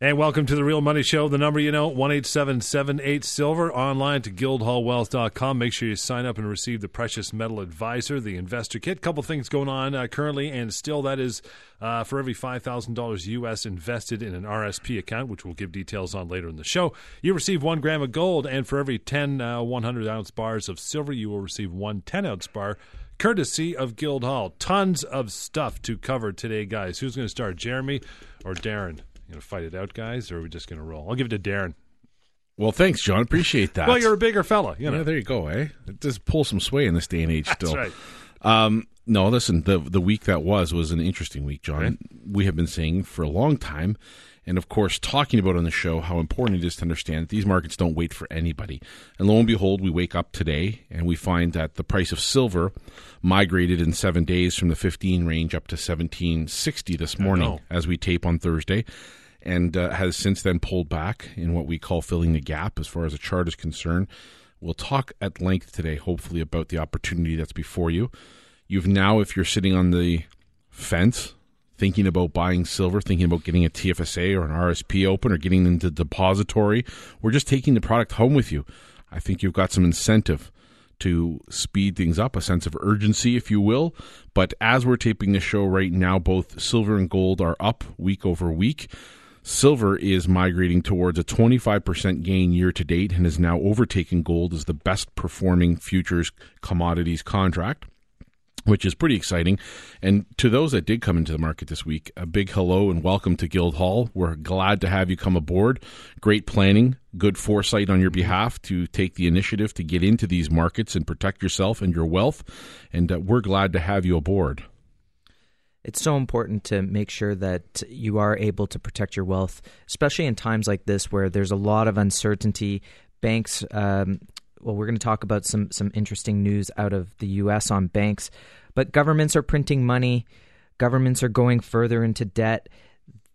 And welcome to the Real Money Show. The number you know, 1 Silver. Online to guildhallwealth.com. Make sure you sign up and receive the Precious Metal Advisor, the Investor Kit. Couple things going on uh, currently, and still that is uh, for every $5,000 US invested in an RSP account, which we'll give details on later in the show. You receive one gram of gold, and for every 10 uh, 100 ounce bars of silver, you will receive one 10 ounce bar courtesy of Guildhall. Tons of stuff to cover today, guys. Who's going to start, Jeremy or Darren? You gonna fight it out, guys, or are we just gonna roll? I'll give it to Darren. Well, thanks, John. Appreciate that. well, you're a bigger fella. You know. Yeah, there you go. Eh, it does pull some sway in this day and age. Still, That's right. Um, no, listen. The the week that was was an interesting week, John. Right. We have been saying for a long time, and of course, talking about on the show how important it is to understand that these markets don't wait for anybody. And lo and behold, we wake up today and we find that the price of silver migrated in seven days from the 15 range up to 1760 this morning as we tape on Thursday. And uh, has since then pulled back in what we call filling the gap as far as the chart is concerned. We'll talk at length today, hopefully, about the opportunity that's before you. You've now, if you're sitting on the fence, thinking about buying silver, thinking about getting a TFSA or an RSP open or getting into depository, or just taking the product home with you, I think you've got some incentive to speed things up, a sense of urgency, if you will. But as we're taping the show right now, both silver and gold are up week over week. Silver is migrating towards a 25% gain year to date and has now overtaken gold as the best performing futures commodities contract which is pretty exciting. And to those that did come into the market this week, a big hello and welcome to Guildhall. We're glad to have you come aboard. Great planning, good foresight on your behalf to take the initiative to get into these markets and protect yourself and your wealth. And uh, we're glad to have you aboard. It's so important to make sure that you are able to protect your wealth, especially in times like this where there's a lot of uncertainty. Banks, um, well, we're going to talk about some some interesting news out of the U.S. on banks, but governments are printing money. Governments are going further into debt.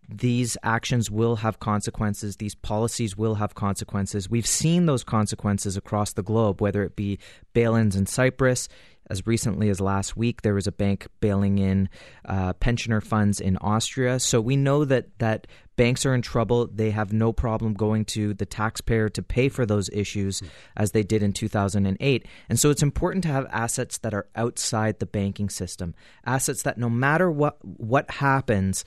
These actions will have consequences. These policies will have consequences. We've seen those consequences across the globe, whether it be bail ins in Cyprus. As recently as last week, there was a bank bailing in uh, pensioner funds in Austria. So we know that that banks are in trouble. They have no problem going to the taxpayer to pay for those issues, as they did in 2008. And so it's important to have assets that are outside the banking system, assets that no matter what what happens,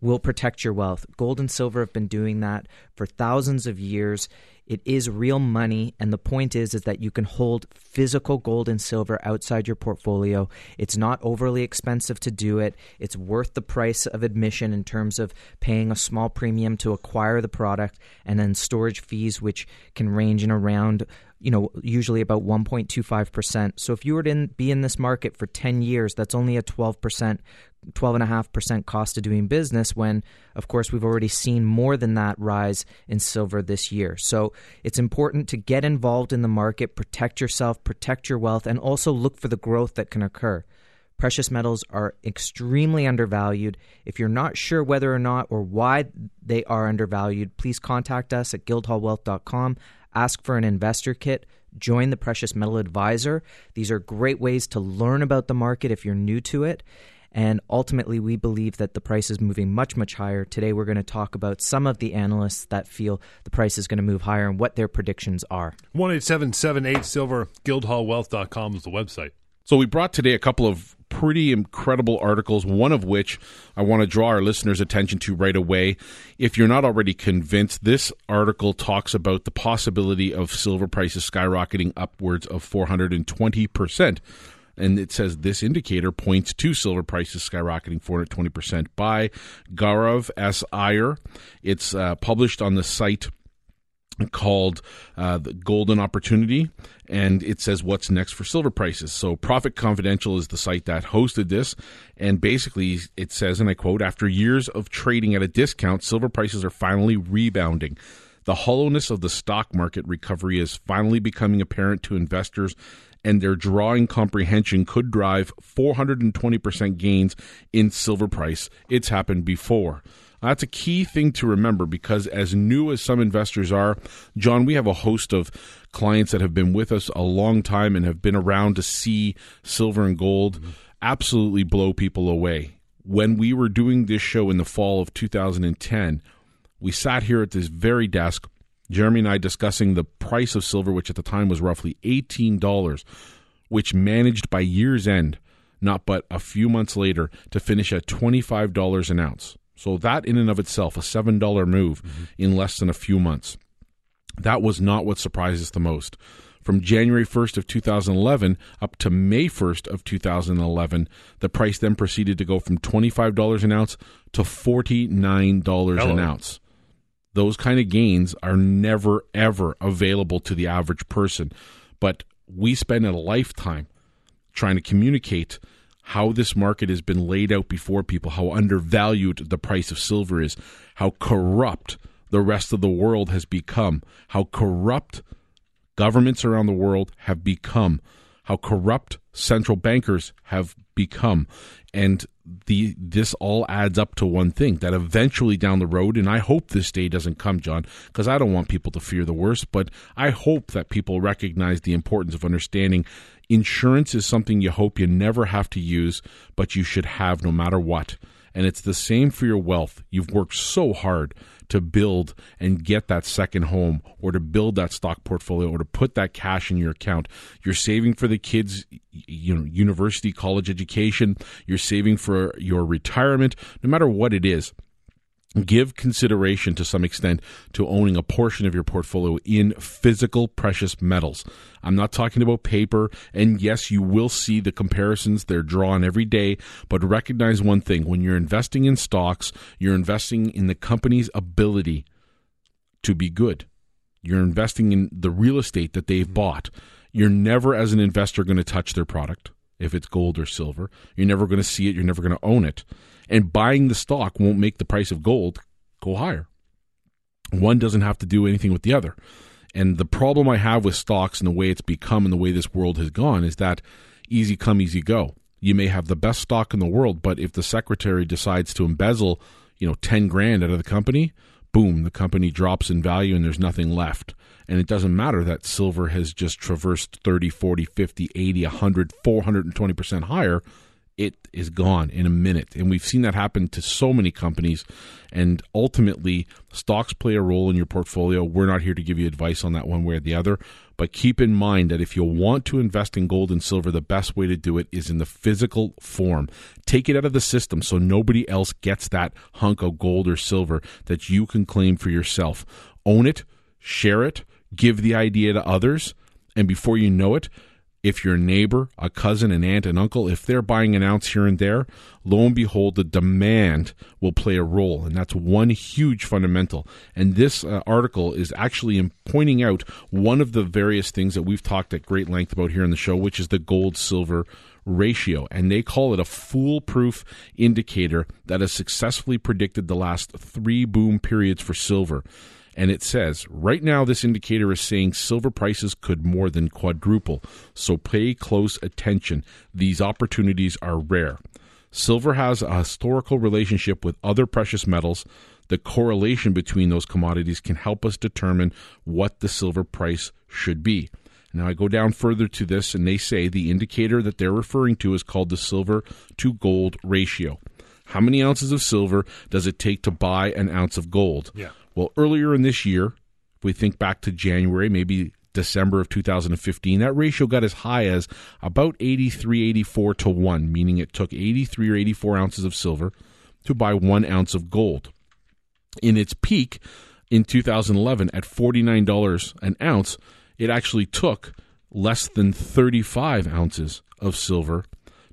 will protect your wealth. Gold and silver have been doing that for thousands of years. It is real money and the point is is that you can hold physical gold and silver outside your portfolio. It's not overly expensive to do it. It's worth the price of admission in terms of paying a small premium to acquire the product and then storage fees which can range in around you know, usually about 1.25%. So if you were to be in this market for 10 years, that's only a 12%, 12.5% cost of doing business when, of course, we've already seen more than that rise in silver this year. So it's important to get involved in the market, protect yourself, protect your wealth, and also look for the growth that can occur. Precious metals are extremely undervalued. If you're not sure whether or not or why they are undervalued, please contact us at guildhallwealth.com ask for an investor kit, join the Precious Metal Advisor. These are great ways to learn about the market if you're new to it. And ultimately, we believe that the price is moving much, much higher. Today, we're going to talk about some of the analysts that feel the price is going to move higher and what their predictions are. 1 Silver, guildhallwealth.com is the website. So we brought today a couple of pretty incredible articles, one of which I want to draw our listeners' attention to right away. If you're not already convinced, this article talks about the possibility of silver prices skyrocketing upwards of 420%. And it says this indicator points to silver prices skyrocketing 420% by Gaurav S. Iyer. It's uh, published on the site called uh, the Golden Opportunity, and it says what's next for silver prices. So, Profit Confidential is the site that hosted this, and basically it says, and I quote, after years of trading at a discount, silver prices are finally rebounding. The hollowness of the stock market recovery is finally becoming apparent to investors, and their drawing comprehension could drive 420% gains in silver price. It's happened before. That's a key thing to remember because, as new as some investors are, John, we have a host of clients that have been with us a long time and have been around to see silver and gold mm-hmm. absolutely blow people away. When we were doing this show in the fall of 2010, we sat here at this very desk, Jeremy and I discussing the price of silver, which at the time was roughly $18, which managed by year's end, not but a few months later, to finish at $25 an ounce. So that in and of itself, a $7 move mm-hmm. in less than a few months. That was not what surprised us the most. From January 1st of 2011 up to May 1st of 2011, the price then proceeded to go from $25 an ounce to $49 Hello. an ounce. Those kind of gains are never ever available to the average person, but we spend a lifetime trying to communicate how this market has been laid out before people, how undervalued the price of silver is, how corrupt the rest of the world has become, how corrupt governments around the world have become, how corrupt central bankers have become. And the this all adds up to one thing that eventually down the road, and I hope this day doesn't come, John, because I don't want people to fear the worst, but I hope that people recognize the importance of understanding insurance is something you hope you never have to use, but you should have no matter what. And it's the same for your wealth. You've worked so hard to build and get that second home or to build that stock portfolio or to put that cash in your account. You're saving for the kids, you know, university, college education. You're saving for your retirement, no matter what it is give consideration to some extent to owning a portion of your portfolio in physical precious metals. I'm not talking about paper, and yes, you will see the comparisons. They're drawn every day, but recognize one thing when you're investing in stocks, you're investing in the company's ability to be good. You're investing in the real estate that they've bought. You're never, as an investor, going to touch their product if it's gold or silver. You're never going to see it. You're never going to own it and buying the stock won't make the price of gold go higher. One doesn't have to do anything with the other. And the problem I have with stocks and the way it's become and the way this world has gone is that easy come, easy go. You may have the best stock in the world, but if the secretary decides to embezzle, you know, 10 grand out of the company, boom, the company drops in value and there's nothing left. And it doesn't matter that silver has just traversed 30, 40, 50, 80, 100, 420% higher it is gone in a minute. And we've seen that happen to so many companies. And ultimately, stocks play a role in your portfolio. We're not here to give you advice on that one way or the other. But keep in mind that if you want to invest in gold and silver, the best way to do it is in the physical form. Take it out of the system so nobody else gets that hunk of gold or silver that you can claim for yourself. Own it, share it, give the idea to others. And before you know it, if your neighbor, a cousin, an aunt, an uncle, if they're buying an ounce here and there, lo and behold, the demand will play a role. And that's one huge fundamental. And this uh, article is actually in pointing out one of the various things that we've talked at great length about here in the show, which is the gold silver ratio. And they call it a foolproof indicator that has successfully predicted the last three boom periods for silver and it says right now this indicator is saying silver prices could more than quadruple. So pay close attention. These opportunities are rare. Silver has a historical relationship with other precious metals. The correlation between those commodities can help us determine what the silver price should be. Now, I go down further to this, and they say the indicator that they're referring to is called the silver to gold ratio. How many ounces of silver does it take to buy an ounce of gold? Yeah. Well, earlier in this year, if we think back to January, maybe December of 2015, that ratio got as high as about 83, 84 to 1, meaning it took 83 or 84 ounces of silver to buy one ounce of gold. In its peak in 2011 at $49 an ounce, it actually took less than 35 ounces of silver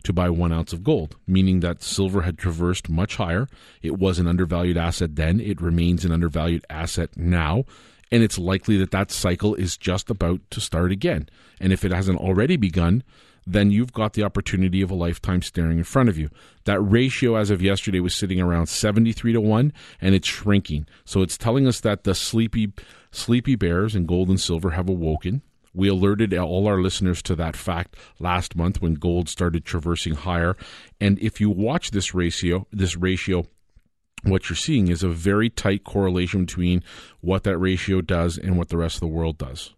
to buy one ounce of gold, meaning that silver had traversed much higher. It was an undervalued asset then. It remains an undervalued asset now. And it's likely that that cycle is just about to start again. And if it hasn't already begun, then you've got the opportunity of a lifetime staring in front of you. That ratio as of yesterday was sitting around 73 to 1 and it's shrinking. So it's telling us that the sleepy sleepy bears in gold and silver have awoken we alerted all our listeners to that fact last month when gold started traversing higher. And if you watch this ratio, this ratio what you're seeing is a very tight correlation between what that ratio does and what the rest of the world does.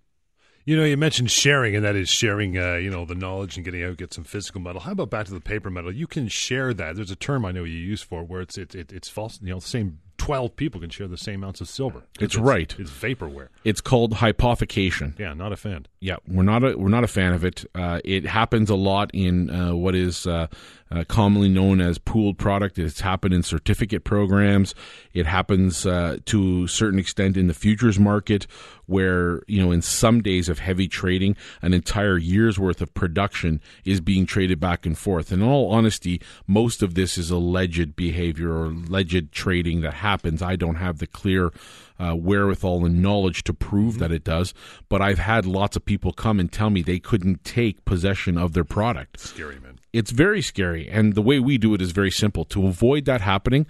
You know, you mentioned sharing, and that is sharing, uh, you know, the knowledge and getting out, get some physical metal. How about back to the paper metal? You can share that. There's a term I know you use for where it's it, it it's false, you know, same 12 people can share the same ounce of silver. It's right. It's vaporware. It's called hypothecation. Yeah, not a fan. Yeah, we're not a, we're not a fan of it. Uh, it happens a lot in uh, what is uh, uh commonly known as pooled product. It's happened in certificate programs. It happens uh, to a certain extent in the futures market, where you know in some days of heavy trading, an entire year's worth of production is being traded back and forth. In all honesty, most of this is alleged behavior or alleged trading that happens. I don't have the clear uh, wherewithal and knowledge to prove mm-hmm. that it does. But I've had lots of people come and tell me they couldn't take possession of their product. Scary, man. It's very scary. And the way we do it is very simple. To avoid that happening,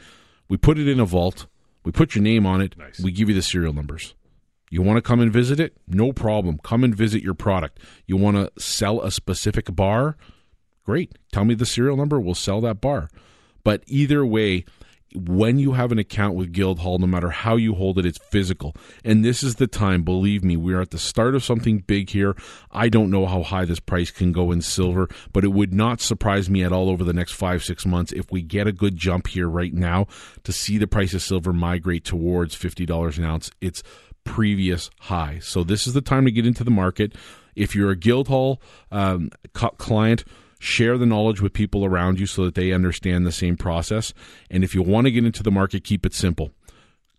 we put it in a vault, we put your name on it, nice. we give you the serial numbers. You want to come and visit it? No problem. Come and visit your product. You want to sell a specific bar? Great. Tell me the serial number. We'll sell that bar. But either way, when you have an account with Guildhall, no matter how you hold it, it's physical. And this is the time, believe me, we're at the start of something big here. I don't know how high this price can go in silver, but it would not surprise me at all over the next five, six months if we get a good jump here right now to see the price of silver migrate towards $50 an ounce. It's previous high. So this is the time to get into the market. If you're a Guildhall um, client, share the knowledge with people around you so that they understand the same process. And if you want to get into the market, keep it simple.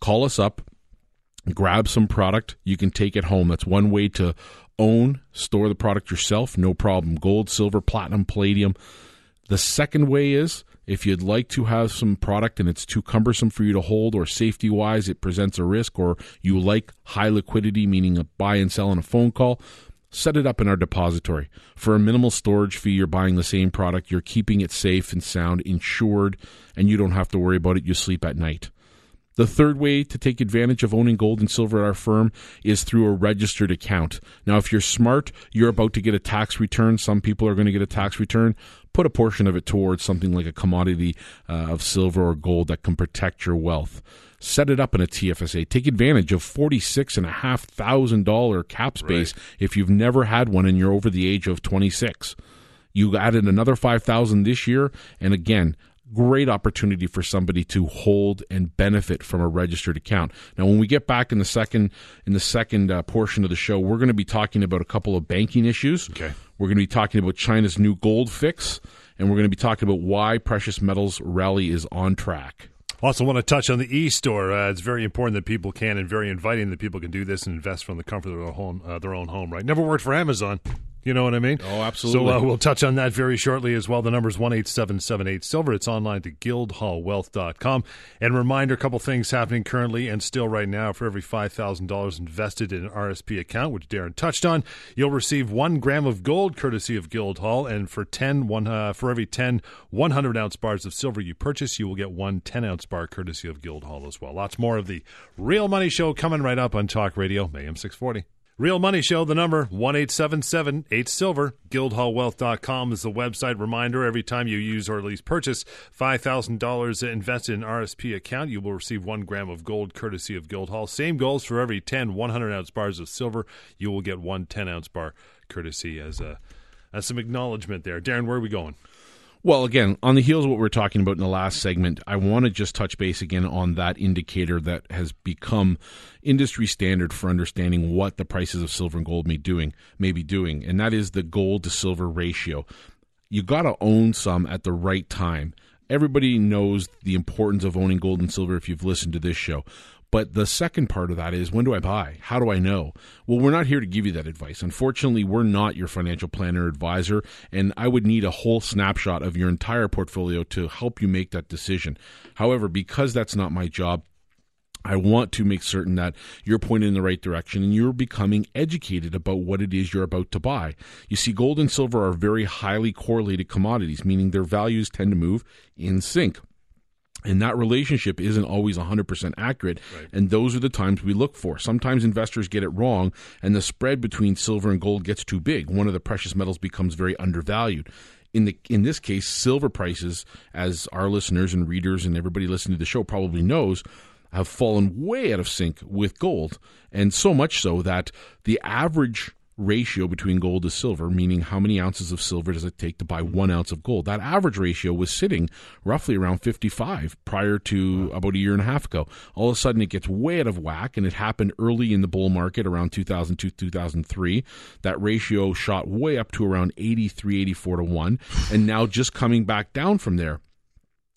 Call us up, grab some product. You can take it home. That's one way to own, store the product yourself. No problem. Gold, silver, platinum, palladium. The second way is if you'd like to have some product and it's too cumbersome for you to hold or safety wise it presents a risk or you like high liquidity, meaning a buy and sell on a phone call, set it up in our depository. For a minimal storage fee, you're buying the same product, you're keeping it safe and sound, insured, and you don't have to worry about it. You sleep at night. The third way to take advantage of owning gold and silver at our firm is through a registered account. Now, if you're smart, you're about to get a tax return. Some people are going to get a tax return. Put a portion of it towards something like a commodity uh, of silver or gold that can protect your wealth set it up in a TFSA. Take advantage of forty-six and a half thousand dollar cap space right. if you've never had one and you're over the age of twenty-six. You added another five thousand this year, and again, great opportunity for somebody to hold and benefit from a registered account. Now, when we get back in the second in the second uh, portion of the show, we're going to be talking about a couple of banking issues. Okay. We're going to be talking about China's new gold fix, and we're going to be talking about why precious metals rally is on track. Also, want to touch on the e-store. Uh, it's very important that people can, and very inviting that people can do this and invest from the comfort of their. Uh, their own home, right? Never worked for Amazon. You know what I mean? Oh, absolutely. So uh, we'll touch on that very shortly as well. The number is 18778 Silver. It's online to guildhallwealth.com. And reminder, a couple things happening currently and still right now. For every $5,000 invested in an RSP account, which Darren touched on, you'll receive one gram of gold courtesy of Guildhall. And for 10, one, uh, for every 10 100 ounce bars of silver you purchase, you will get one 10 ounce bar courtesy of Guildhall as well. Lots more of the Real Money Show coming right up on Talk Radio, AM 640. Real Money Show, the number 1 8 Silver. Guildhallwealth.com is the website. Reminder every time you use or at least purchase $5,000 invested in RSP account, you will receive one gram of gold courtesy of Guildhall. Same goals for every 10 100 ounce bars of silver. You will get one 10 ounce bar courtesy as, a, as some acknowledgement there. Darren, where are we going? Well, again, on the heels of what we are talking about in the last segment, I want to just touch base again on that indicator that has become industry standard for understanding what the prices of silver and gold may doing may be doing, and that is the gold to silver ratio. You got to own some at the right time. Everybody knows the importance of owning gold and silver if you've listened to this show. But the second part of that is when do I buy? How do I know? Well, we're not here to give you that advice. Unfortunately, we're not your financial planner advisor, and I would need a whole snapshot of your entire portfolio to help you make that decision. However, because that's not my job, I want to make certain that you're pointed in the right direction and you're becoming educated about what it is you're about to buy. You see, gold and silver are very highly correlated commodities, meaning their values tend to move in sync and that relationship isn't always 100% accurate. Right. and those are the times we look for. Sometimes investors get it wrong and the spread between silver and gold gets too big. One of the precious metals becomes very undervalued. In the in this case silver prices as our listeners and readers and everybody listening to the show probably knows have fallen way out of sync with gold. And so much so that the average ratio between gold to silver, meaning how many ounces of silver does it take to buy one ounce of gold. That average ratio was sitting roughly around 55 prior to about a year and a half ago. All of a sudden, it gets way out of whack, and it happened early in the bull market around 2002, 2003. That ratio shot way up to around 83, 84 to 1, and now just coming back down from there.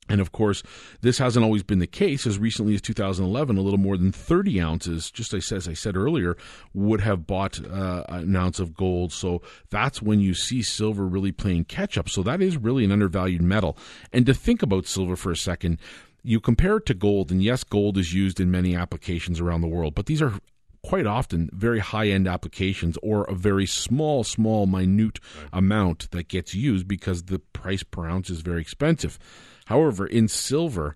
And of course, this hasn't always been the case. As recently as 2011, a little more than 30 ounces, just as I said earlier, would have bought uh, an ounce of gold. So that's when you see silver really playing catch up. So that is really an undervalued metal. And to think about silver for a second, you compare it to gold, and yes, gold is used in many applications around the world, but these are quite often very high end applications or a very small, small, minute right. amount that gets used because the price per ounce is very expensive. However, in silver,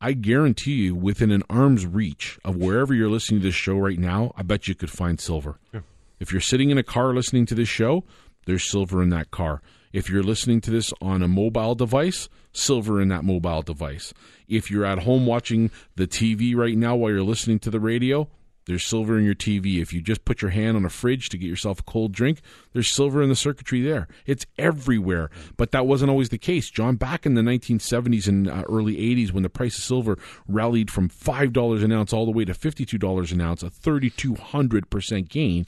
I guarantee you, within an arm's reach of wherever you're listening to this show right now, I bet you could find silver. Yeah. If you're sitting in a car listening to this show, there's silver in that car. If you're listening to this on a mobile device, silver in that mobile device. If you're at home watching the TV right now while you're listening to the radio, there's silver in your TV. If you just put your hand on a fridge to get yourself a cold drink, there's silver in the circuitry there. It's everywhere. But that wasn't always the case. John, back in the 1970s and uh, early 80s, when the price of silver rallied from $5 an ounce all the way to $52 an ounce, a 3,200% gain,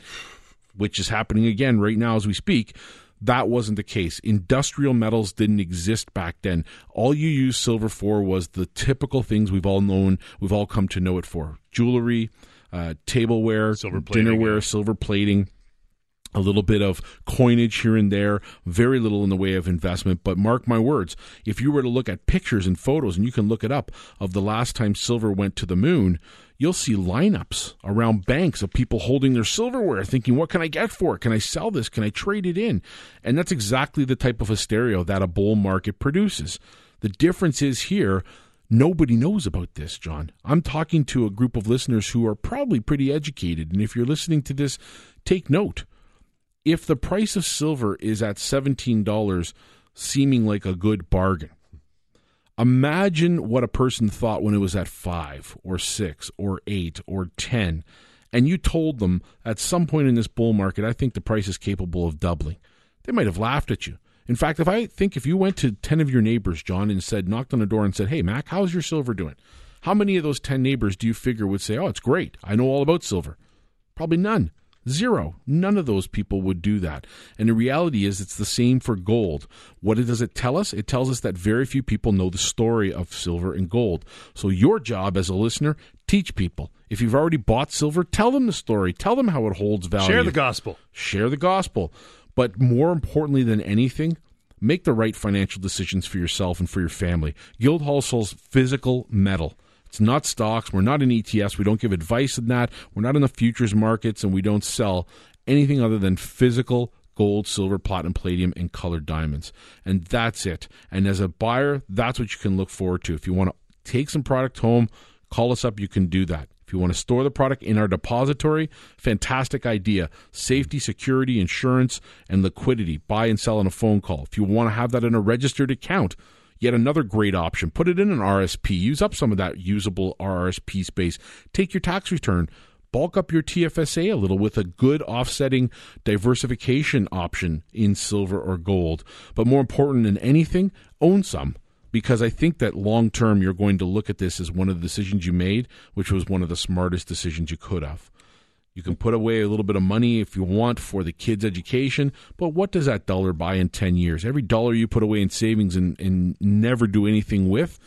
which is happening again right now as we speak. That wasn't the case. Industrial metals didn't exist back then. All you used silver for was the typical things we've all known, we've all come to know it for jewelry, uh, tableware, silver plating, dinnerware, yeah. silver plating a little bit of coinage here and there, very little in the way of investment. But mark my words, if you were to look at pictures and photos, and you can look it up, of the last time silver went to the moon, you'll see lineups around banks of people holding their silverware, thinking, what can I get for it? Can I sell this? Can I trade it in? And that's exactly the type of hysteria that a bull market produces. The difference is here Nobody knows about this, John. I'm talking to a group of listeners who are probably pretty educated. And if you're listening to this, take note. If the price of silver is at $17, seeming like a good bargain, imagine what a person thought when it was at 5 or 6 or 8 or 10 and you told them at some point in this bull market I think the price is capable of doubling. They might have laughed at you. In fact, if I think if you went to 10 of your neighbors, John, and said, knocked on a door and said, Hey, Mac, how's your silver doing? How many of those 10 neighbors do you figure would say, Oh, it's great. I know all about silver? Probably none. Zero. None of those people would do that. And the reality is, it's the same for gold. What does it tell us? It tells us that very few people know the story of silver and gold. So, your job as a listener, teach people. If you've already bought silver, tell them the story. Tell them how it holds value. Share the gospel. Share the gospel. But more importantly than anything, make the right financial decisions for yourself and for your family. Guildhall sells physical metal. It's not stocks. We're not in ETFs. We don't give advice on that. We're not in the futures markets, and we don't sell anything other than physical gold, silver, platinum, palladium, and colored diamonds. And that's it. And as a buyer, that's what you can look forward to. If you want to take some product home, call us up. You can do that. If you want to store the product in our depository, fantastic idea. Safety, security, insurance, and liquidity. Buy and sell on a phone call. If you want to have that in a registered account, yet another great option. Put it in an RSP. Use up some of that usable RSP space. Take your tax return. Bulk up your TFSA a little with a good offsetting diversification option in silver or gold. But more important than anything, own some because I think that long term you're going to look at this as one of the decisions you made, which was one of the smartest decisions you could have. You can put away a little bit of money if you want for the kids' education, but what does that dollar buy in 10 years? Every dollar you put away in savings and, and never do anything with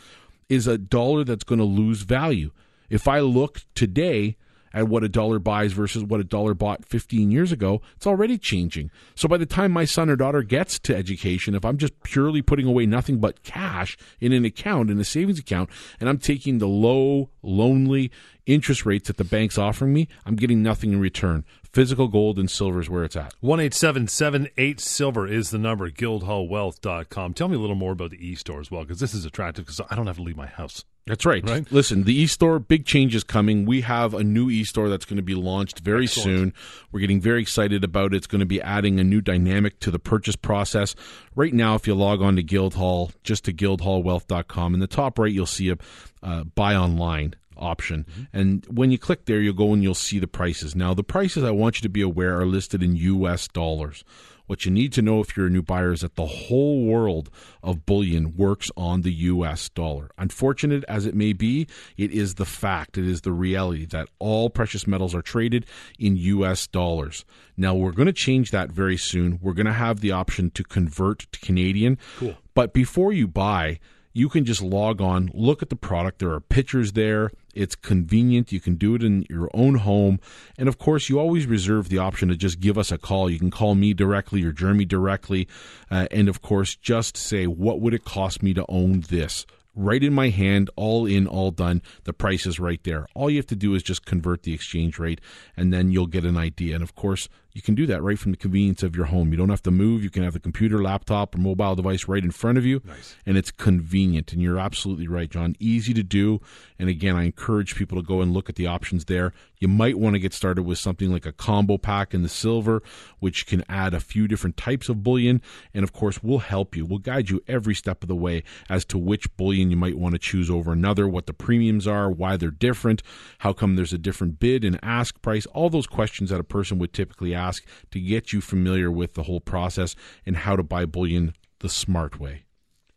is a dollar that's going to lose value. If I look today at what a dollar buys versus what a dollar bought 15 years ago, it's already changing. So by the time my son or daughter gets to education, if I'm just purely putting away nothing but cash in an account, in a savings account, and I'm taking the low, lonely interest rates that the bank's offering me, I'm getting nothing in return. Physical gold and silver is where it's at. 1 8 Silver is the number, guildhallwealth.com. Tell me a little more about the e store as well, because this is attractive because I don't have to leave my house. That's right. right. Listen, the e-store, big changes coming. We have a new e-store that's going to be launched very Excellent. soon. We're getting very excited about it. It's going to be adding a new dynamic to the purchase process. Right now, if you log on to Guildhall, just to guildhallwealth.com, in the top right, you'll see a uh, buy online option. And when you click there, you'll go and you'll see the prices. Now, the prices I want you to be aware are listed in US dollars. What you need to know if you're a new buyer is that the whole world of bullion works on the US dollar. Unfortunate as it may be, it is the fact, it is the reality that all precious metals are traded in US dollars. Now, we're going to change that very soon. We're going to have the option to convert to Canadian. Cool. But before you buy, you can just log on, look at the product. There are pictures there. It's convenient. You can do it in your own home. And of course, you always reserve the option to just give us a call. You can call me directly or Jeremy directly. Uh, and of course, just say, what would it cost me to own this? Right in my hand, all in, all done. The price is right there. All you have to do is just convert the exchange rate, and then you'll get an idea. And of course, you can do that right from the convenience of your home. You don't have to move. You can have the computer, laptop, or mobile device right in front of you, Nice. and it's convenient. And you're absolutely right, John. Easy to do. And again, I encourage people to go and look at the options there. You might want to get started with something like a combo pack in the silver, which can add a few different types of bullion. And of course, we'll help you. We'll guide you every step of the way as to which bullion you might want to choose over another, what the premiums are, why they're different, how come there's a different bid and ask price, all those questions that a person would typically ask to get you familiar with the whole process and how to buy bullion the smart way.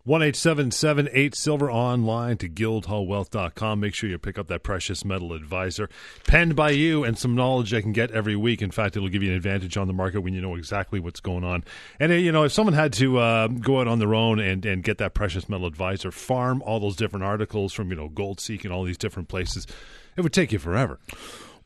One eight seven seven eight silver online to guildhallwealth.com. Make sure you pick up that precious metal advisor penned by you and some knowledge I can get every week. In fact, it'll give you an advantage on the market when you know exactly what's going on. And uh, you know, if someone had to uh, go out on their own and, and get that precious metal advisor, farm all those different articles from you know Gold Seek and all these different places, it would take you forever.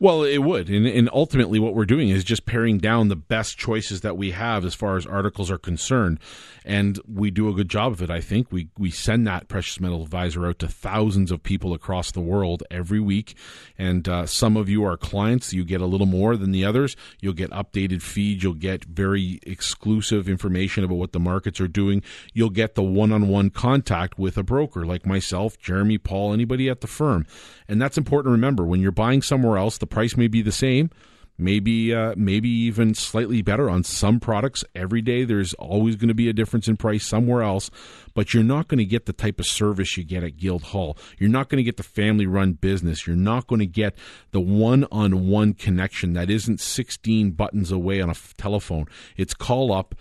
Well, it would. And, and ultimately, what we're doing is just paring down the best choices that we have as far as articles are concerned. And we do a good job of it, I think. We, we send that precious metal advisor out to thousands of people across the world every week. And uh, some of you are clients. You get a little more than the others. You'll get updated feeds. You'll get very exclusive information about what the markets are doing. You'll get the one on one contact with a broker like myself, Jeremy, Paul, anybody at the firm. And that's important to remember. When you're buying somewhere else, the price may be the same, maybe uh, maybe even slightly better on some products. Every day, there's always going to be a difference in price somewhere else, but you're not going to get the type of service you get at Guildhall. You're not going to get the family-run business. You're not going to get the one-on-one connection that isn't 16 buttons away on a f- telephone. It's call up,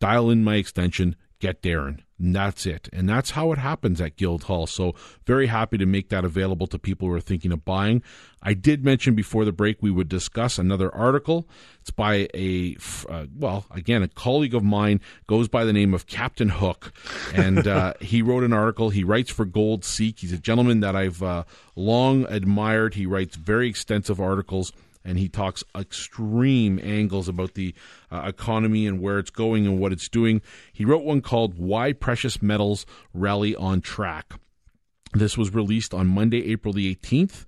dial in my extension, get Darren. And that's it. And that's how it happens at Guildhall. So, very happy to make that available to people who are thinking of buying. I did mention before the break we would discuss another article. It's by a, uh, well, again, a colleague of mine goes by the name of Captain Hook. And uh, he wrote an article. He writes for Gold Seek. He's a gentleman that I've uh, long admired. He writes very extensive articles and he talks extreme angles about the uh, economy and where it's going and what it's doing. He wrote one called Why Precious Metals Rally on Track. This was released on Monday, April the 18th.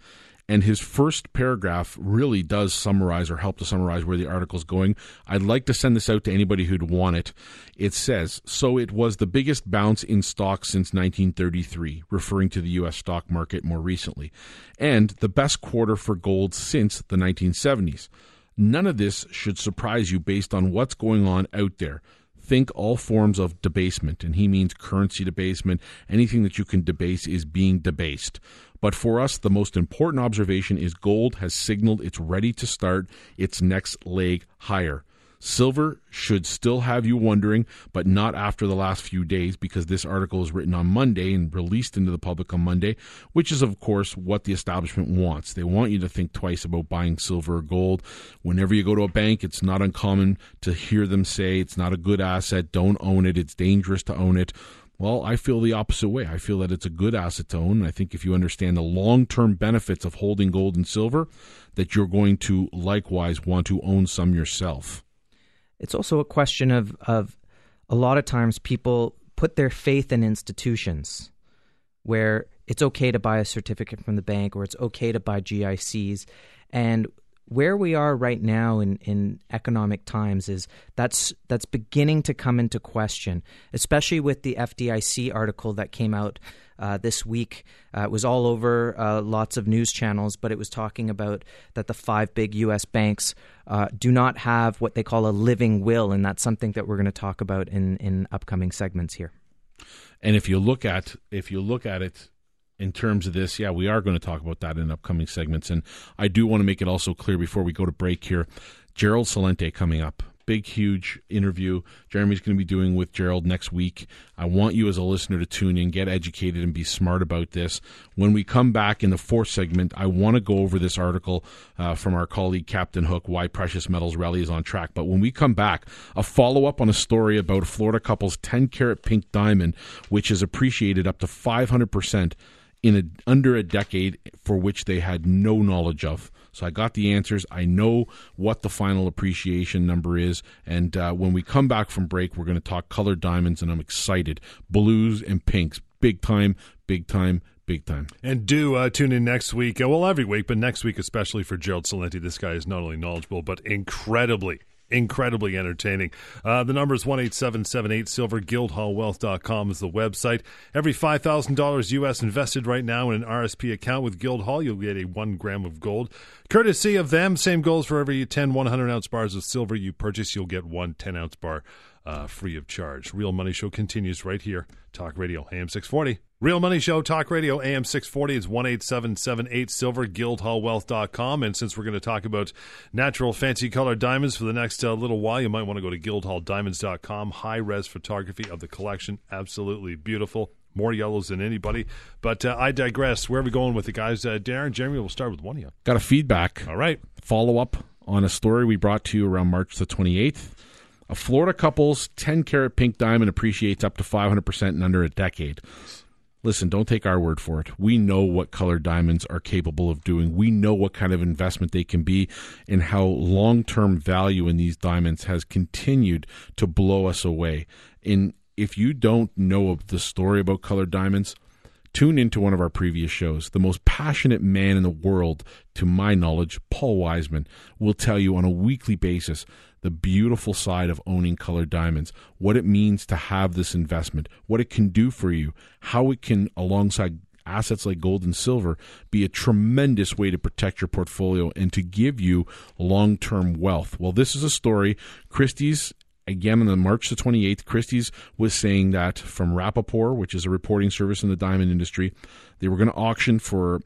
And his first paragraph really does summarize or help to summarize where the article's going. I'd like to send this out to anybody who'd want it. It says So it was the biggest bounce in stocks since 1933, referring to the U.S. stock market more recently, and the best quarter for gold since the 1970s. None of this should surprise you based on what's going on out there think all forms of debasement, and he means currency debasement. Anything that you can debase is being debased. But for us, the most important observation is gold has signaled it's ready to start its next leg higher. Silver should still have you wondering, but not after the last few days because this article is written on Monday and released into the public on Monday, which is, of course, what the establishment wants. They want you to think twice about buying silver or gold. Whenever you go to a bank, it's not uncommon to hear them say it's not a good asset, don't own it, it's dangerous to own it. Well, I feel the opposite way. I feel that it's a good to. I think if you understand the long term benefits of holding gold and silver, that you're going to likewise want to own some yourself. It's also a question of, of a lot of times people put their faith in institutions where it's okay to buy a certificate from the bank or it's okay to buy GICs. And where we are right now in, in economic times is that's that's beginning to come into question, especially with the FDIC article that came out uh, this week. Uh, it was all over uh, lots of news channels, but it was talking about that the five big U.S. banks uh, do not have what they call a living will, and that's something that we're going to talk about in in upcoming segments here. And if you look at if you look at it in terms of this, yeah, we are going to talk about that in upcoming segments. And I do want to make it also clear before we go to break here Gerald Celente coming up. Big, huge interview Jeremy's going to be doing with Gerald next week. I want you as a listener to tune in, get educated, and be smart about this. When we come back in the fourth segment, I want to go over this article uh, from our colleague Captain Hook, Why Precious Metals Rally is on Track. But when we come back, a follow up on a story about a Florida couple's 10 carat pink diamond, which is appreciated up to 500% in a, under a decade for which they had no knowledge of. So I got the answers. I know what the final appreciation number is. And uh, when we come back from break, we're going to talk colored diamonds, and I'm excited. Blues and pinks, big time, big time, big time. And do uh, tune in next week. Well, every week, but next week especially for Gerald Celente. This guy is not only knowledgeable, but incredibly incredibly entertaining. Uh, the number is 18778 Silver. GuildhallWealth.com is the website. Every $5,000 U.S. invested right now in an RSP account with Guildhall, you'll get a one gram of gold. Courtesy of them, same goes for every 10 100 ounce bars of silver you purchase, you'll get one 10 ounce bar uh, free of charge. Real Money Show continues right here. Talk Radio, AM 640. Real Money Show, Talk Radio, AM 640 is 18778 Silver, GuildhallWealth.com. And since we're going to talk about natural fancy color diamonds for the next uh, little while, you might want to go to GuildhallDiamonds.com. High res photography of the collection. Absolutely beautiful. More yellows than anybody. But uh, I digress. Where are we going with the guys? Uh, Darren, Jeremy, we'll start with one of you. Got a feedback. All right. Follow up on a story we brought to you around March the 28th. A Florida couple's 10 carat pink diamond appreciates up to 500% in under a decade. Listen, don't take our word for it. We know what colored diamonds are capable of doing. We know what kind of investment they can be and how long term value in these diamonds has continued to blow us away. And if you don't know the story about colored diamonds, tune into one of our previous shows. The most passionate man in the world, to my knowledge, Paul Wiseman, will tell you on a weekly basis the beautiful side of owning colored diamonds, what it means to have this investment, what it can do for you, how it can, alongside assets like gold and silver, be a tremendous way to protect your portfolio and to give you long term wealth. Well, this is a story. Christie's again on the March the 28th, Christie's was saying that from Rapaport, which is a reporting service in the diamond industry, they were going to auction for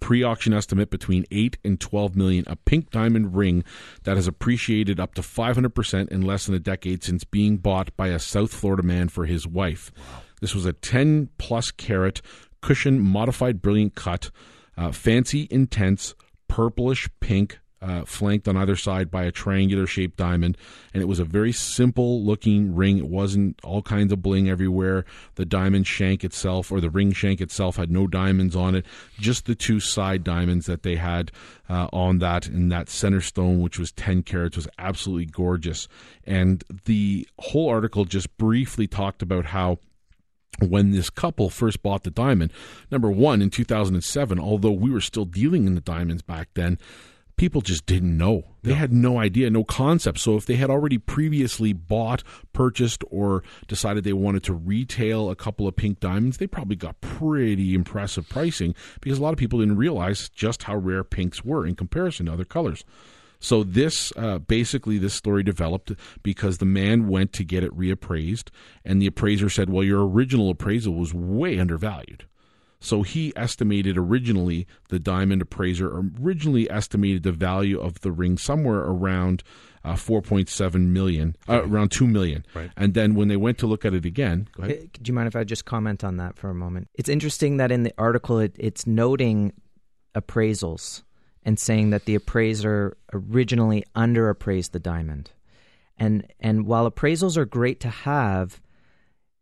pre-auction estimate between 8 and 12 million a pink diamond ring that has appreciated up to 500% in less than a decade since being bought by a South Florida man for his wife. This was a 10 plus carat cushion modified brilliant cut, uh, fancy intense purplish pink uh, flanked on either side by a triangular shaped diamond. And it was a very simple looking ring. It wasn't all kinds of bling everywhere. The diamond shank itself, or the ring shank itself, had no diamonds on it, just the two side diamonds that they had uh, on that. And that center stone, which was 10 carats, was absolutely gorgeous. And the whole article just briefly talked about how when this couple first bought the diamond. Number one, in 2007, although we were still dealing in the diamonds back then, people just didn't know. They no. had no idea, no concept. So if they had already previously bought, purchased, or decided they wanted to retail a couple of pink diamonds, they probably got pretty impressive pricing because a lot of people didn't realize just how rare pinks were in comparison to other colors. So this uh, basically this story developed because the man went to get it reappraised, and the appraiser said, "Well, your original appraisal was way undervalued." So he estimated originally, the diamond appraiser originally estimated the value of the ring somewhere around uh, 4.7 million, uh, around 2 million. Right. And then when they went to look at it again, go ahead. Do you mind if I just comment on that for a moment? It's interesting that in the article it, it's noting appraisals and saying that the appraiser originally underappraised the diamond. And and while appraisals are great to have,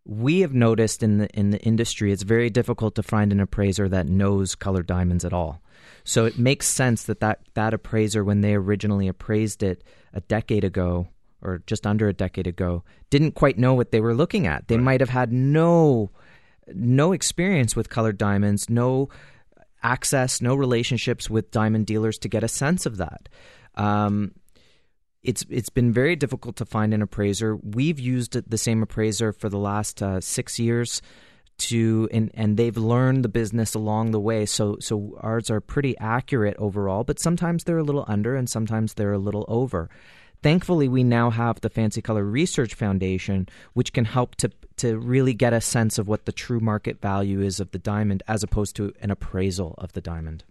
we have noticed in the in the industry it's very difficult to find an appraiser that knows colored diamonds at all. So it makes sense that that, that appraiser when they originally appraised it a decade ago or just under a decade ago didn't quite know what they were looking at. They right. might have had no no experience with colored diamonds, no access, no relationships with diamond dealers to get a sense of that. Um, it's it's been very difficult to find an appraiser. We've used the same appraiser for the last uh, six years to and and they've learned the business along the way. So so ours are pretty accurate overall, but sometimes they're a little under and sometimes they're a little over. Thankfully, we now have the Fancy Color Research Foundation, which can help to to really get a sense of what the true market value is of the diamond, as opposed to an appraisal of the diamond.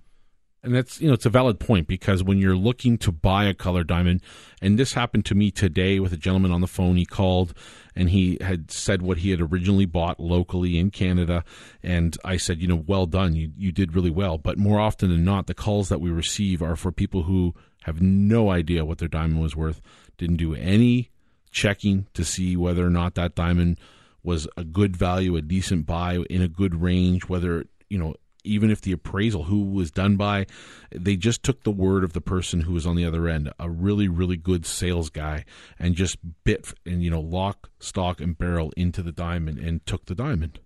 And that's you know it's a valid point because when you're looking to buy a color diamond, and this happened to me today with a gentleman on the phone. He called and he had said what he had originally bought locally in Canada, and I said, you know, well done, you you did really well. But more often than not, the calls that we receive are for people who have no idea what their diamond was worth, didn't do any checking to see whether or not that diamond was a good value, a decent buy in a good range, whether you know even if the appraisal who was done by they just took the word of the person who was on the other end a really really good sales guy and just bit and you know lock stock and barrel into the diamond and took the diamond.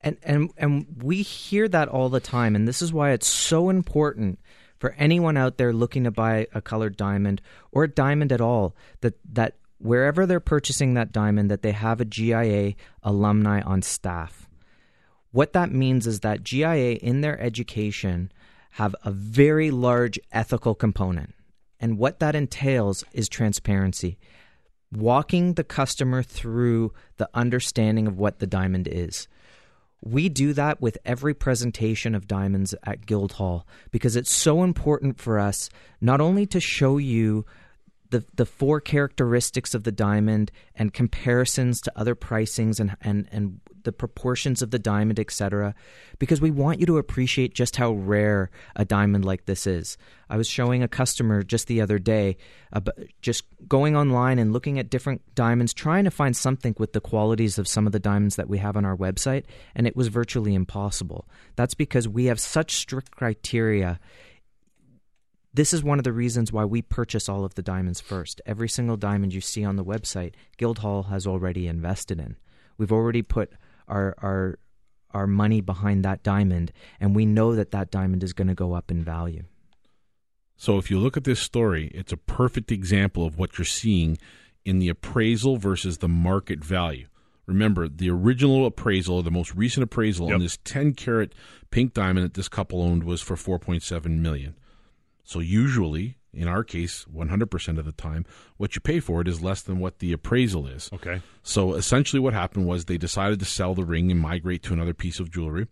And and and we hear that all the time and this is why it's so important for anyone out there looking to buy a colored diamond or a diamond at all that that wherever they're purchasing that diamond that they have a GIA alumni on staff what that means is that GIA in their education have a very large ethical component. And what that entails is transparency. Walking the customer through the understanding of what the diamond is. We do that with every presentation of diamonds at Guildhall because it's so important for us not only to show you the the four characteristics of the diamond and comparisons to other pricings and and and the proportions of the diamond, etc., because we want you to appreciate just how rare a diamond like this is. I was showing a customer just the other day, just going online and looking at different diamonds, trying to find something with the qualities of some of the diamonds that we have on our website, and it was virtually impossible. That's because we have such strict criteria this is one of the reasons why we purchase all of the diamonds first. Every single diamond you see on the website, Guildhall has already invested in. We've already put our our our money behind that diamond, and we know that that diamond is going to go up in value. So, if you look at this story, it's a perfect example of what you're seeing in the appraisal versus the market value. Remember, the original appraisal, or the most recent appraisal yep. on this 10 carat pink diamond that this couple owned was for 4.7 million. So usually, in our case, 100% of the time, what you pay for it is less than what the appraisal is. Okay. So essentially, what happened was they decided to sell the ring and migrate to another piece of jewelry.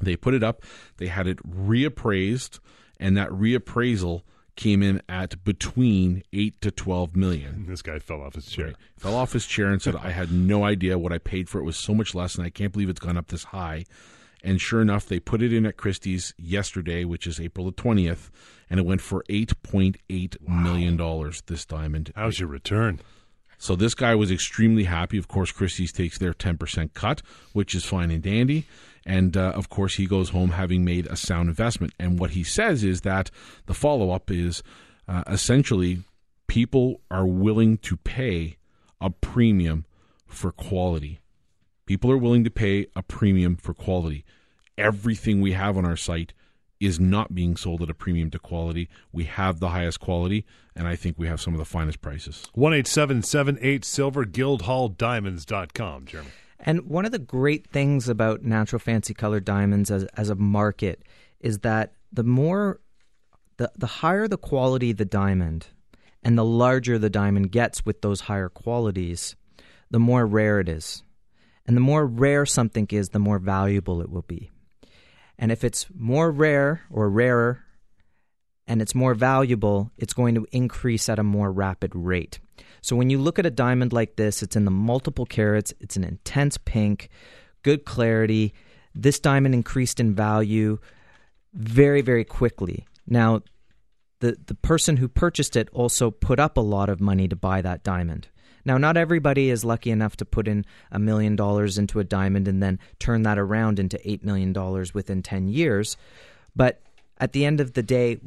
They put it up, they had it reappraised, and that reappraisal came in at between 8 to 12 million. This guy fell off his chair. Right. Fell off his chair and said, I had no idea what I paid for it was so much less, and I can't believe it's gone up this high. And sure enough, they put it in at Christie's yesterday, which is April the 20th, and it went for eight point eight wow. dollars this diamond. How's your return? So this guy was extremely happy. Of course, Christie's takes their 10% cut, which is fine and dandy. And uh, of course, he goes home having made a sound investment. And what he says is that the follow up is uh, essentially people are willing to pay a premium for quality. People are willing to pay a premium for quality. Everything we have on our site is not being sold at a premium to quality. We have the highest quality, and I think we have some of the finest prices. One eight seven seven eight silver guildhalldiamonds.com, Jeremy. And one of the great things about natural fancy colored diamonds as as a market is that the more the the higher the quality of the diamond and the larger the diamond gets with those higher qualities, the more rare it is. And the more rare something is, the more valuable it will be. And if it's more rare or rarer and it's more valuable, it's going to increase at a more rapid rate. So when you look at a diamond like this, it's in the multiple carats, it's an intense pink, good clarity. This diamond increased in value very, very quickly. Now, the, the person who purchased it also put up a lot of money to buy that diamond. Now, not everybody is lucky enough to put in a million dollars into a diamond and then turn that around into $8 million within 10 years. But at the end of the day,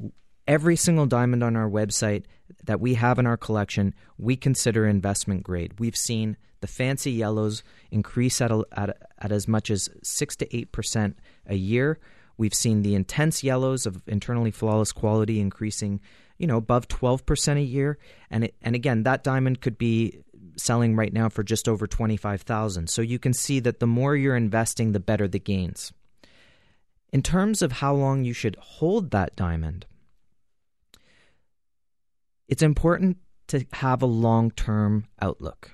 every single diamond on our website that we have in our collection, we consider investment grade. We've seen the fancy yellows increase at, a, at, at as much as 6 to 8% a year. We've seen the intense yellows of internally flawless quality increasing, you know, above 12% a year. And it, and again, that diamond could be selling right now for just over 25,000. So you can see that the more you're investing, the better the gains. In terms of how long you should hold that diamond, it's important to have a long term outlook.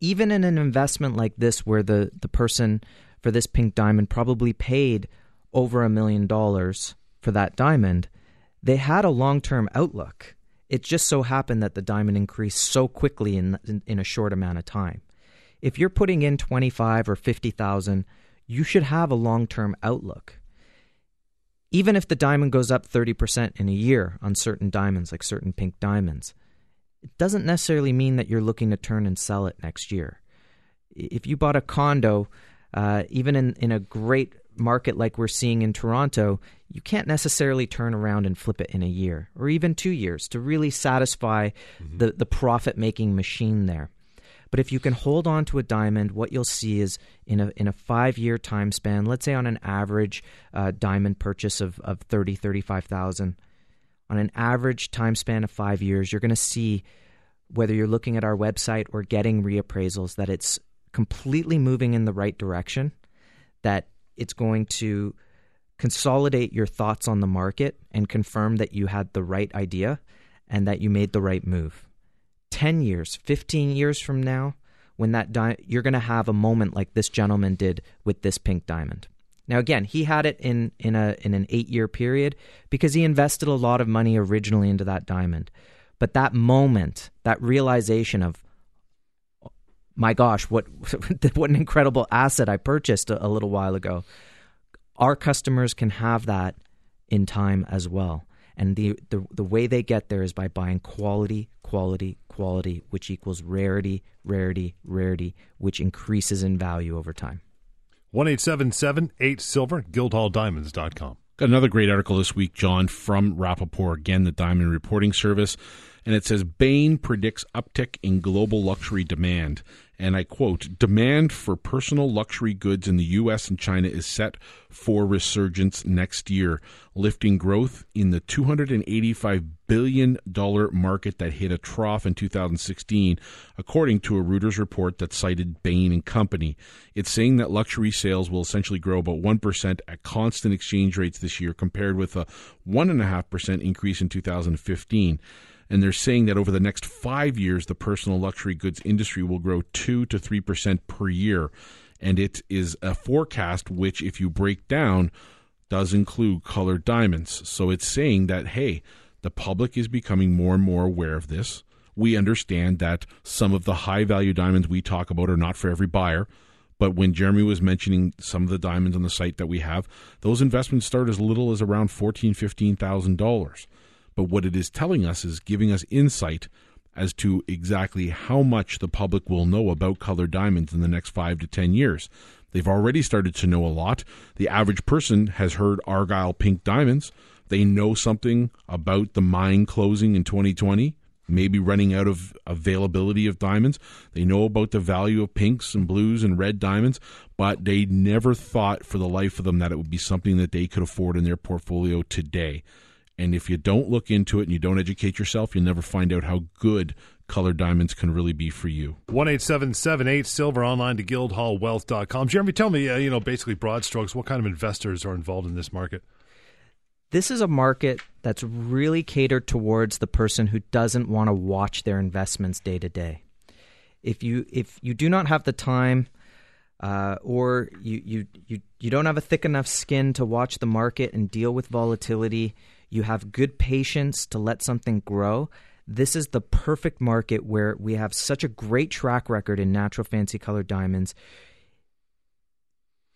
Even in an investment like this, where the, the person for this pink diamond probably paid over a million dollars for that diamond, they had a long term outlook. It just so happened that the diamond increased so quickly in, in, in a short amount of time. If you're putting in 25 or 50,000, you should have a long term outlook. Even if the diamond goes up 30% in a year on certain diamonds, like certain pink diamonds, it doesn't necessarily mean that you're looking to turn and sell it next year. If you bought a condo, uh, even in, in a great market like we're seeing in Toronto, you can't necessarily turn around and flip it in a year or even two years to really satisfy mm-hmm. the, the profit making machine there. But if you can hold on to a diamond, what you'll see is in a in a five year time span, let's say on an average uh, diamond purchase of, of 30, 35,000, on an average time span of five years, you're going to see whether you're looking at our website or getting reappraisals that it's completely moving in the right direction, that it's going to consolidate your thoughts on the market and confirm that you had the right idea and that you made the right move. 10 years, 15 years from now, when that di- you're going to have a moment like this gentleman did with this pink diamond. Now again, he had it in in a in an 8-year period because he invested a lot of money originally into that diamond. But that moment, that realization of oh my gosh, what what an incredible asset I purchased a, a little while ago. Our customers can have that in time as well. And the, the the way they get there is by buying quality, quality, quality, which equals rarity, rarity, rarity, which increases in value over time. One eight seven seven eight silver guildhalldiamonds.com. Got another great article this week, John, from Rapaport, again, the Diamond Reporting Service. And it says Bain predicts uptick in global luxury demand and I quote, demand for personal luxury goods in the U.S. and China is set for resurgence next year, lifting growth in the $285 billion market that hit a trough in 2016, according to a Reuters report that cited Bain and Company. It's saying that luxury sales will essentially grow about 1% at constant exchange rates this year, compared with a 1.5% increase in 2015 and they're saying that over the next five years, the personal luxury goods industry will grow 2 to 3% per year. And it is a forecast which, if you break down, does include colored diamonds. So it's saying that, hey, the public is becoming more and more aware of this. We understand that some of the high value diamonds we talk about are not for every buyer. But when Jeremy was mentioning some of the diamonds on the site that we have, those investments start as little as around fourteen, fifteen thousand dollars. But what it is telling us is giving us insight as to exactly how much the public will know about colored diamonds in the next five to ten years. They've already started to know a lot. The average person has heard Argyle pink diamonds. They know something about the mine closing in 2020, maybe running out of availability of diamonds. They know about the value of pinks and blues and red diamonds, but they never thought for the life of them that it would be something that they could afford in their portfolio today. And if you don't look into it and you don't educate yourself, you'll never find out how good colored diamonds can really be for you. One eight seven seven eight silver online to guildhallwealth.com. Jeremy, tell me, uh, you know, basically broad strokes, what kind of investors are involved in this market? This is a market that's really catered towards the person who doesn't want to watch their investments day to day. If you if you do not have the time uh, or you, you you you don't have a thick enough skin to watch the market and deal with volatility, you have good patience to let something grow, this is the perfect market where we have such a great track record in natural fancy colored diamonds.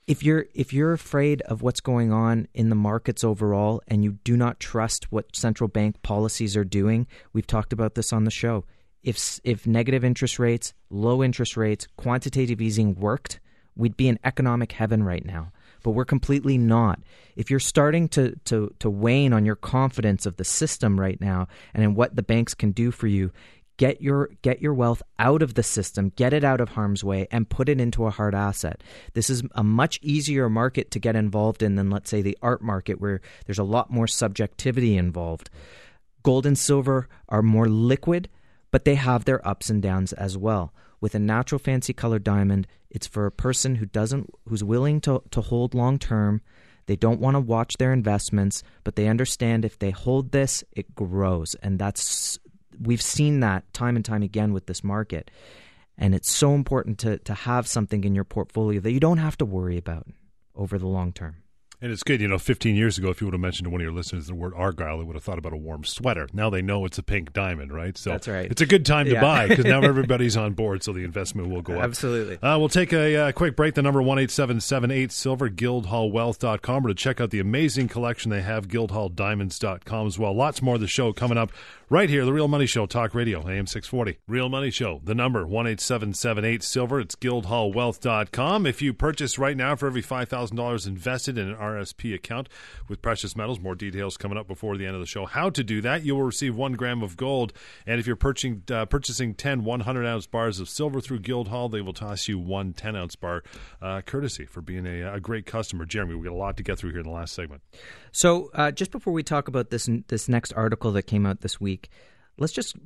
If you're if you're afraid of what's going on in the markets overall and you do not trust what central bank policies are doing, we've talked about this on the show. If if negative interest rates, low interest rates, quantitative easing worked, we'd be in economic heaven right now but we're completely not. If you're starting to, to, to wane on your confidence of the system right now and in what the banks can do for you, get your get your wealth out of the system, get it out of harm's way, and put it into a hard asset. This is a much easier market to get involved in than let's say the art market where there's a lot more subjectivity involved. Gold and silver are more liquid, but they have their ups and downs as well with a natural fancy colored diamond, it's for a person who doesn't who's willing to, to hold long term. They don't want to watch their investments, but they understand if they hold this, it grows. And that's we've seen that time and time again with this market. And it's so important to, to have something in your portfolio that you don't have to worry about over the long term. And it's good, you know, 15 years ago, if you would have mentioned to one of your listeners the word Argyle, they would have thought about a warm sweater. Now they know it's a pink diamond, right? So That's right. It's a good time to yeah. buy because now everybody's on board, so the investment will go up. Absolutely. Uh, we'll take a uh, quick break. The number 18778 silver, guildhallwealth.com, or to check out the amazing collection they have, guildhalldiamonds.com as well. Lots more of the show coming up right here, The Real Money Show, Talk Radio, AM 640. Real Money Show, the number 18778 silver. It's guildhallwealth.com. If you purchase right now for every $5,000 invested in an RSP account with precious metals, more details coming up before the end of the show. How to do that, you will receive one gram of gold. And if you're purchasing, uh, purchasing 10 100 ounce bars of silver through Guildhall, they will toss you one 10 ounce bar uh, courtesy for being a, a great customer. Jeremy, we've got a lot to get through here in the last segment. So, uh, just before we talk about this this next article that came out this week, let's just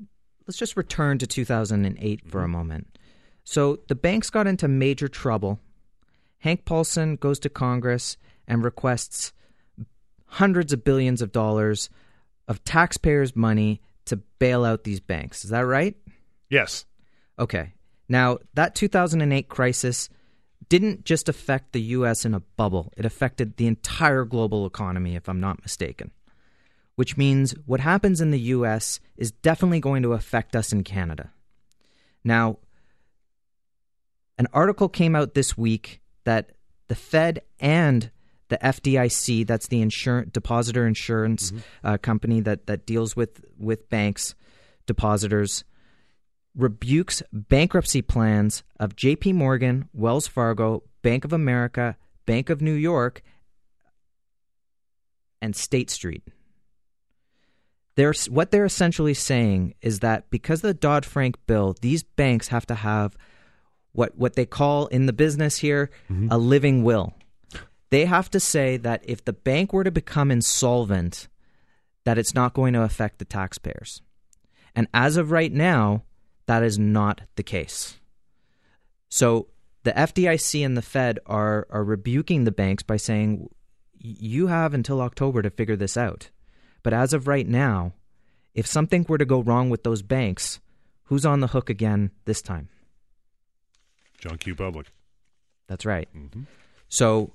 let's just return to 2008 for a moment. So, the banks got into major trouble. Hank Paulson goes to Congress and requests hundreds of billions of dollars of taxpayers' money to bail out these banks. Is that right? Yes. Okay. Now, that 2008 crisis didn't just affect the US in a bubble, it affected the entire global economy, if I'm not mistaken. Which means what happens in the US is definitely going to affect us in Canada. Now, an article came out this week that the Fed and the FDIC, that's the insurance depositor insurance mm-hmm. uh, company that, that deals with, with banks, depositors, rebukes bankruptcy plans of JP Morgan, Wells Fargo, Bank of America, Bank of New York, and State Street. They're, what they're essentially saying is that because of the Dodd Frank bill, these banks have to have what, what they call in the business here mm-hmm. a living will. They have to say that if the bank were to become insolvent, that it's not going to affect the taxpayers. And as of right now, that is not the case. So the FDIC and the Fed are are rebuking the banks by saying you have until October to figure this out. But as of right now, if something were to go wrong with those banks, who's on the hook again this time? John Q. Public. That's right. Mm-hmm. So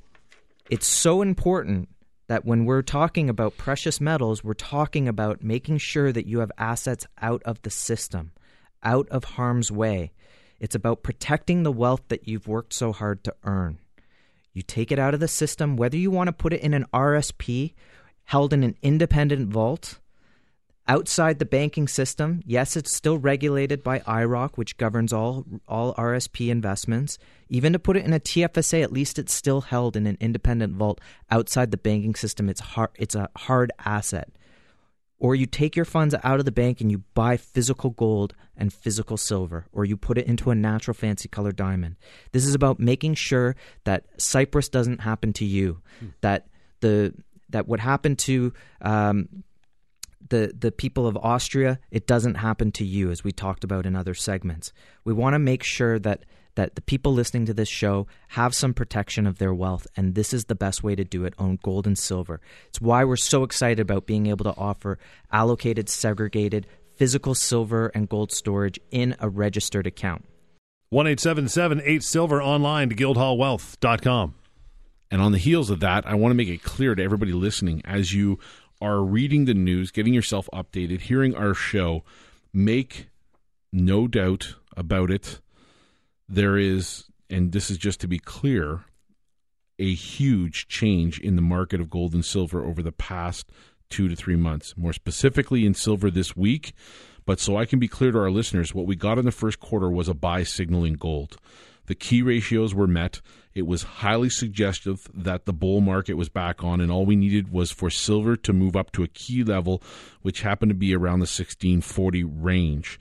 it's so important that when we're talking about precious metals, we're talking about making sure that you have assets out of the system out of harm's way. It's about protecting the wealth that you've worked so hard to earn. You take it out of the system, whether you want to put it in an RSP held in an independent vault outside the banking system. Yes, it's still regulated by IIROC, which governs all all RSP investments. Even to put it in a TFSA, at least it's still held in an independent vault outside the banking system. It's hard, it's a hard asset or you take your funds out of the bank and you buy physical gold and physical silver, or you put it into a natural fancy color diamond. This is about making sure that Cyprus doesn't happen to you, hmm. that the that what happened to um, the the people of Austria, it doesn't happen to you, as we talked about in other segments. We want to make sure that that the people listening to this show have some protection of their wealth, and this is the best way to do it own gold and silver. It's why we're so excited about being able to offer allocated, segregated, physical silver and gold storage in a registered account. 1 8 Silver online to guildhallwealth.com. And on the heels of that, I want to make it clear to everybody listening as you are reading the news, getting yourself updated, hearing our show, make no doubt about it there is, and this is just to be clear, a huge change in the market of gold and silver over the past two to three months. More specifically, in silver this week. But so I can be clear to our listeners, what we got in the first quarter was a buy signal in gold. The key ratios were met. It was highly suggestive that the bull market was back on, and all we needed was for silver to move up to a key level, which happened to be around the 1640 range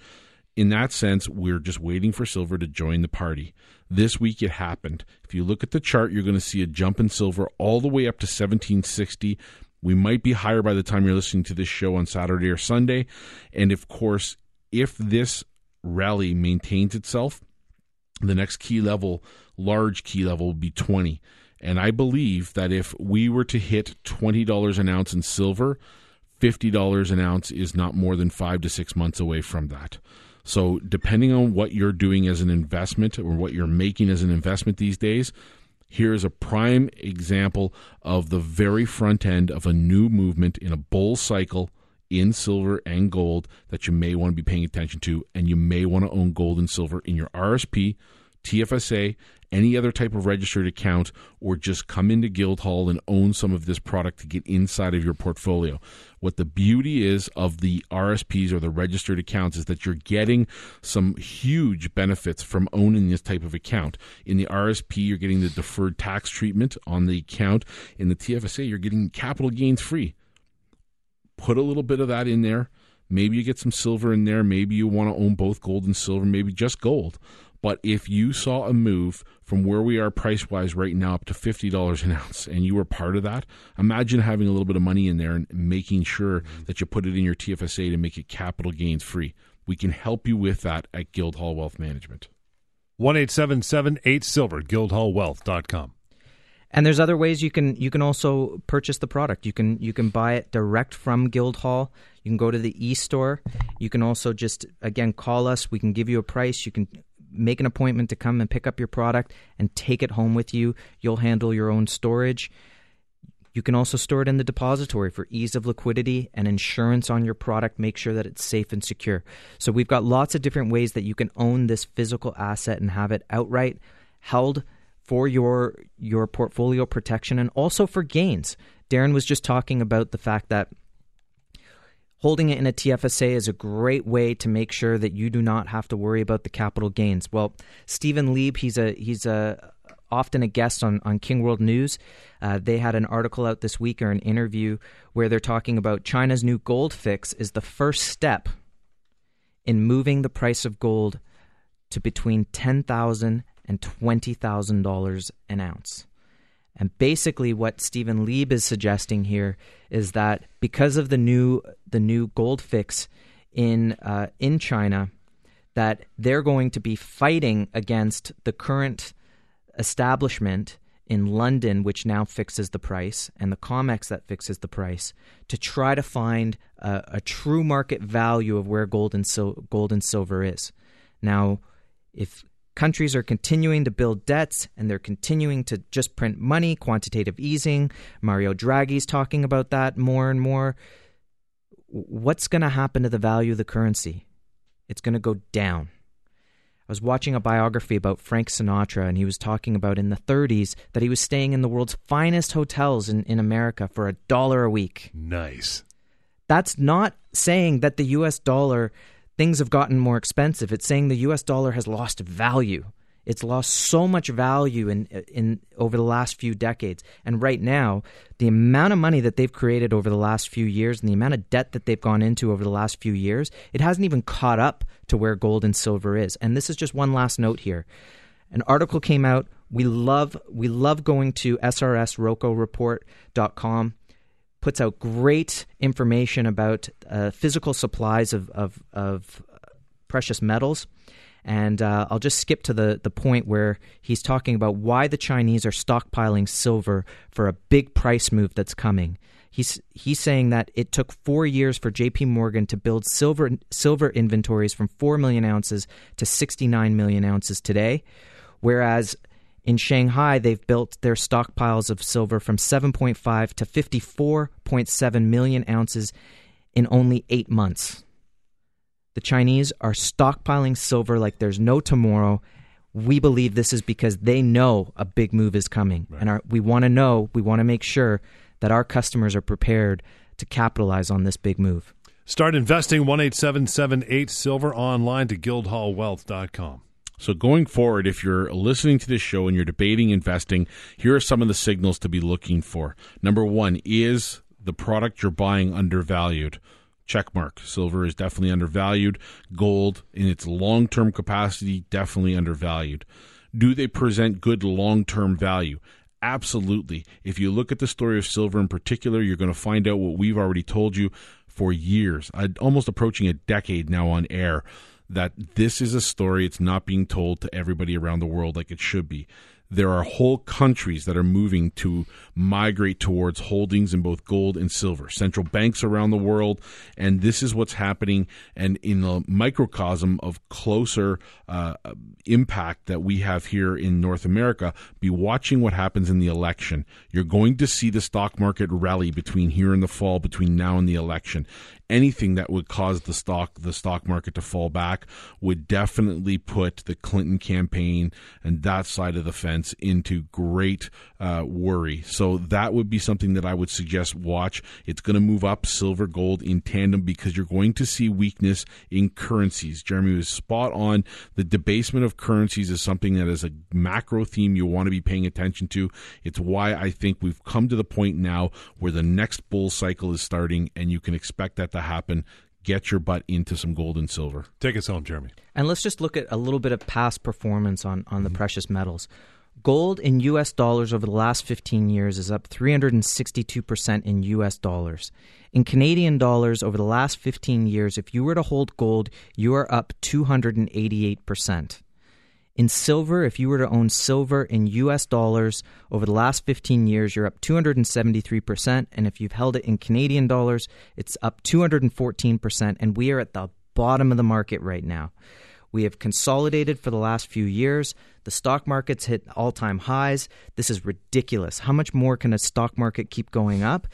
in that sense, we're just waiting for silver to join the party. This week it happened. If you look at the chart, you're going to see a jump in silver all the way up to 1760. We might be higher by the time you're listening to this show on Saturday or Sunday. And of course, if this rally maintains itself, the next key level, large key level, will be 20. And I believe that if we were to hit $20 an ounce in silver, $50 an ounce is not more than five to six months away from that. So, depending on what you're doing as an investment or what you're making as an investment these days, here is a prime example of the very front end of a new movement in a bull cycle in silver and gold that you may want to be paying attention to. And you may want to own gold and silver in your RSP, TFSA, any other type of registered account, or just come into Guildhall and own some of this product to get inside of your portfolio. What the beauty is of the RSPs or the registered accounts is that you're getting some huge benefits from owning this type of account. In the RSP, you're getting the deferred tax treatment on the account. In the TFSA, you're getting capital gains free. Put a little bit of that in there. Maybe you get some silver in there. Maybe you want to own both gold and silver, maybe just gold. But if you saw a move from where we are price wise right now up to $50 an ounce and you were part of that, imagine having a little bit of money in there and making sure mm-hmm. that you put it in your TFSA to make it capital gains free. We can help you with that at Guildhall Wealth Management. 1 8 Silver, guildhallwealth.com. And there's other ways you can you can also purchase the product. You can you can buy it direct from Guildhall. You can go to the e-store. You can also just again call us. We can give you a price. You can make an appointment to come and pick up your product and take it home with you. You'll handle your own storage. You can also store it in the depository for ease of liquidity and insurance on your product. Make sure that it's safe and secure. So, we've got lots of different ways that you can own this physical asset and have it outright held for your your portfolio protection and also for gains. Darren was just talking about the fact that Holding it in a TFSA is a great way to make sure that you do not have to worry about the capital gains. Well, Stephen Leeb, he's a he's a often a guest on, on King World News. Uh, they had an article out this week or an interview where they're talking about China's new gold fix is the first step in moving the price of gold to between $10,000 and $20,000 an ounce. And basically, what Stephen Leeb is suggesting here is that because of the new the new gold fix in uh, in China, that they're going to be fighting against the current establishment in London, which now fixes the price, and the COMEX that fixes the price, to try to find a, a true market value of where gold and, sil- gold and silver is. Now, if Countries are continuing to build debts and they're continuing to just print money, quantitative easing. Mario Draghi's talking about that more and more. What's going to happen to the value of the currency? It's going to go down. I was watching a biography about Frank Sinatra, and he was talking about in the 30s that he was staying in the world's finest hotels in, in America for a dollar a week. Nice. That's not saying that the US dollar things have gotten more expensive. It's saying the US dollar has lost value. It's lost so much value in in over the last few decades. And right now, the amount of money that they've created over the last few years and the amount of debt that they've gone into over the last few years, it hasn't even caught up to where gold and silver is. And this is just one last note here. An article came out. We love we love going to srsroccoreport.com puts out great information about uh, physical supplies of, of, of precious metals. And uh, I'll just skip to the, the point where he's talking about why the Chinese are stockpiling silver for a big price move that's coming. He's, he's saying that it took four years for JP Morgan to build silver, silver inventories from 4 million ounces to 69 million ounces today, whereas in Shanghai, they've built their stockpiles of silver from 7.5 to 54.7 million ounces in only eight months. The Chinese are stockpiling silver like there's no tomorrow. We believe this is because they know a big move is coming. Right. And our, we want to know, we want to make sure that our customers are prepared to capitalize on this big move. Start investing 1 877 Silver online to guildhallwealth.com. So, going forward, if you're listening to this show and you're debating investing, here are some of the signals to be looking for. Number one, is the product you're buying undervalued? Check mark. Silver is definitely undervalued. Gold, in its long term capacity, definitely undervalued. Do they present good long term value? Absolutely. If you look at the story of silver in particular, you're going to find out what we've already told you for years, uh, almost approaching a decade now on air that this is a story it's not being told to everybody around the world like it should be there are whole countries that are moving to migrate towards holdings in both gold and silver. Central banks around the world, and this is what's happening. And in the microcosm of closer uh, impact that we have here in North America, be watching what happens in the election. You're going to see the stock market rally between here and the fall, between now and the election anything that would cause the stock the stock market to fall back would definitely put the Clinton campaign and that side of the fence into great uh, worry. So that would be something that I would suggest watch. It's going to move up silver gold in tandem because you're going to see weakness in currencies. Jeremy was spot on. The debasement of currencies is something that is a macro theme you want to be paying attention to. It's why I think we've come to the point now where the next bull cycle is starting and you can expect that to happen, get your butt into some gold and silver. Take us home, Jeremy. And let's just look at a little bit of past performance on, on the mm-hmm. precious metals. Gold in US dollars over the last 15 years is up 362% in US dollars. In Canadian dollars over the last 15 years, if you were to hold gold, you are up 288%. In silver, if you were to own silver in US dollars over the last 15 years, you're up 273%. And if you've held it in Canadian dollars, it's up 214%. And we are at the bottom of the market right now. We have consolidated for the last few years. The stock market's hit all time highs. This is ridiculous. How much more can a stock market keep going up?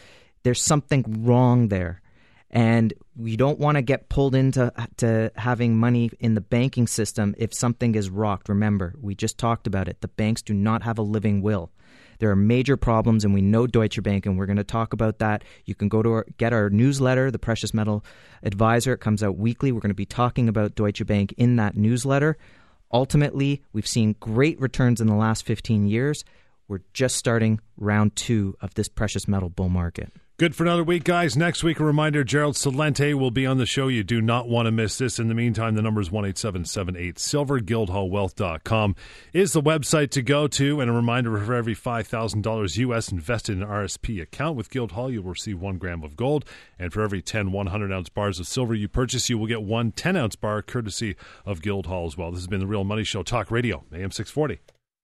There's something wrong there and we don't want to get pulled into to having money in the banking system if something is rocked. Remember, we just talked about it. The banks do not have a living will. There are major problems, and we know Deutsche Bank, and we're going to talk about that. You can go to our, get our newsletter, the Precious Metal Advisor. It comes out weekly. We're going to be talking about Deutsche Bank in that newsletter. Ultimately, we've seen great returns in the last 15 years. We're just starting round two of this precious metal bull market. Good for another week, guys. Next week, a reminder Gerald Celente will be on the show. You do not want to miss this. In the meantime, the number is 18778 Silver. Guildhallwealth.com is the website to go to. And a reminder for every $5,000 U.S. invested in an RSP account with Guildhall, you'll receive one gram of gold. And for every 10 100 ounce bars of silver you purchase, you will get one 10 ounce bar courtesy of Guildhall as well. This has been the Real Money Show, Talk Radio, AM 640.